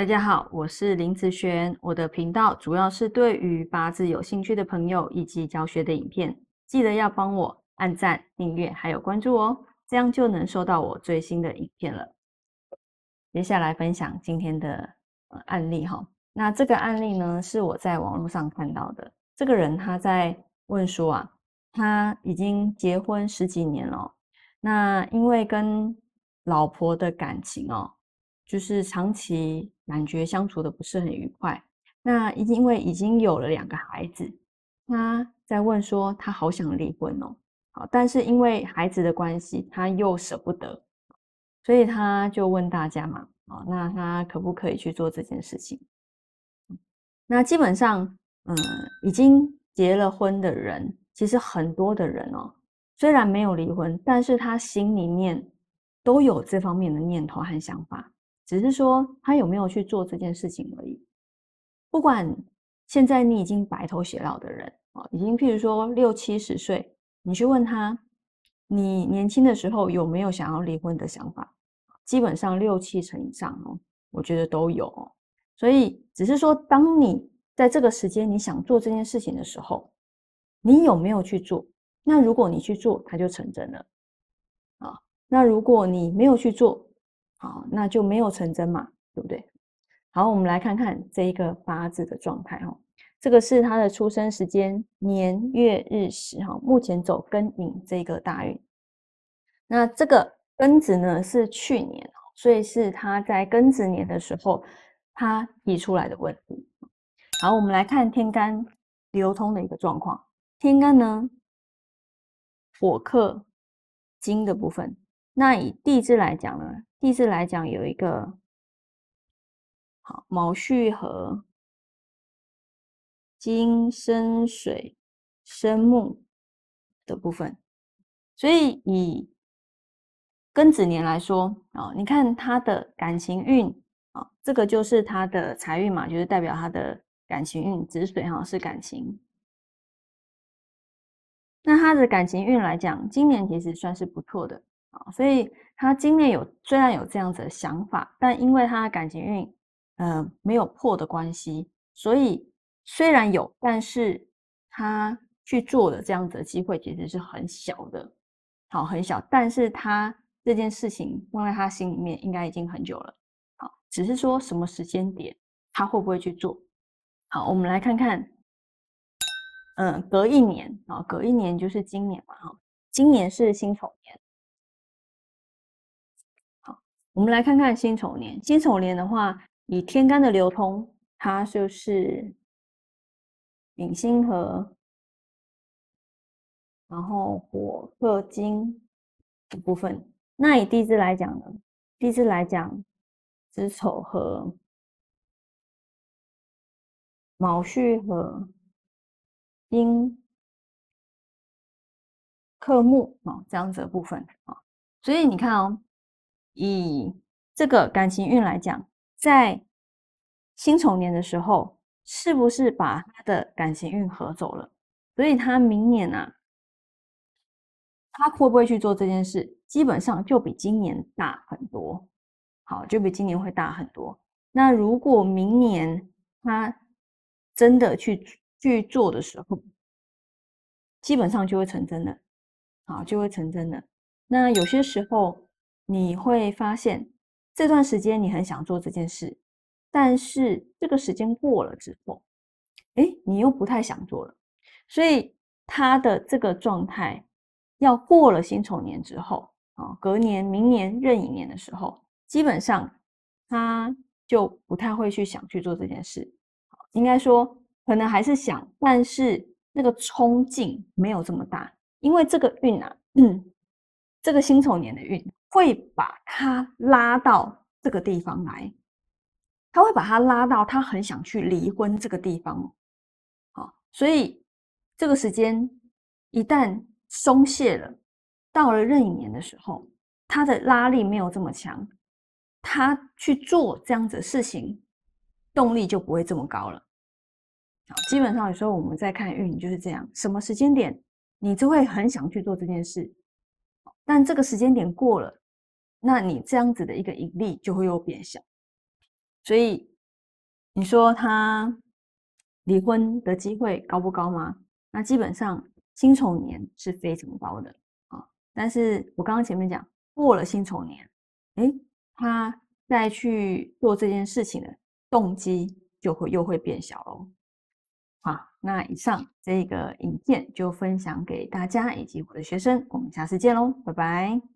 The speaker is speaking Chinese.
大家好，我是林子璇，我的频道主要是对于八字有兴趣的朋友以及教学的影片，记得要帮我按赞、订阅还有关注哦，这样就能收到我最新的影片了。接下来分享今天的案例哈，那这个案例呢是我在网络上看到的，这个人他在问说啊，他已经结婚十几年了，那因为跟老婆的感情哦。就是长期感觉相处的不是很愉快，那因为已经有了两个孩子，他在问说他好想离婚哦，好，但是因为孩子的关系，他又舍不得，所以他就问大家嘛，啊，那他可不可以去做这件事情？那基本上，嗯，已经结了婚的人，其实很多的人哦，虽然没有离婚，但是他心里面都有这方面的念头和想法。只是说他有没有去做这件事情而已。不管现在你已经白头偕老的人啊，已经譬如说六七十岁，你去问他，你年轻的时候有没有想要离婚的想法？基本上六七成以上哦，我觉得都有。所以只是说，当你在这个时间你想做这件事情的时候，你有没有去做？那如果你去做，它就成真了啊。那如果你没有去做，好，那就没有成真嘛，对不对？好，我们来看看这一个八字的状态哈。这个是他的出生时间年月日时哈，目前走庚寅这个大运。那这个庚子呢是去年，所以是他在庚子年的时候他提出来的问题。好，我们来看天干流通的一个状况。天干呢，火克金的部分。那以地支来讲呢？地支来讲有一个好卯戌合金生水生木的部分，所以以庚子年来说啊，你看他的感情运啊，这个就是他的财运嘛，就是代表他的感情运，子水哈是感情。那他的感情运来讲，今年其实算是不错的。啊，所以他今年有虽然有这样子的想法，但因为他的感情运，呃，没有破的关系，所以虽然有，但是他去做的这样子的机会其实是很小的，好，很小。但是他这件事情放在他心里面，应该已经很久了，好，只是说什么时间点他会不会去做？好，我们来看看，嗯，隔一年啊，隔一年就是今年嘛，哈，今年是辛丑年。我们来看看辛丑年。辛丑年的话，以天干的流通，它就是丙辛合，然后火克金的部分。那以地支来讲呢？地支来讲，子丑合，卯戌合，丁克木啊，这样子的部分啊。所以你看哦。以这个感情运来讲，在辛丑年的时候，是不是把他的感情运合走了？所以他明年啊，他会不会去做这件事？基本上就比今年大很多。好，就比今年会大很多。那如果明年他真的去去做的时候，基本上就会成真的，好，就会成真的。那有些时候。你会发现这段时间你很想做这件事，但是这个时间过了之后，哎，你又不太想做了。所以他的这个状态要过了辛丑年之后啊，隔年、明年壬寅年的时候，基本上他就不太会去想去做这件事。应该说可能还是想，但是那个冲劲没有这么大，因为这个运啊，嗯，这个辛丑年的运。会把他拉到这个地方来，他会把他拉到他很想去离婚这个地方，好，所以这个时间一旦松懈了，到了壬寅年的时候，他的拉力没有这么强，他去做这样子的事情，动力就不会这么高了。基本上有时候我们在看运就是这样，什么时间点你就会很想去做这件事，但这个时间点过了。那你这样子的一个盈利就会又变小，所以你说他离婚的机会高不高吗？那基本上辛丑年是非常高的啊。但是我刚刚前面讲过了辛丑年，诶，他再去做这件事情的动机就会又会变小喽。好，那以上这个影片就分享给大家以及我的学生，我们下次见喽，拜拜。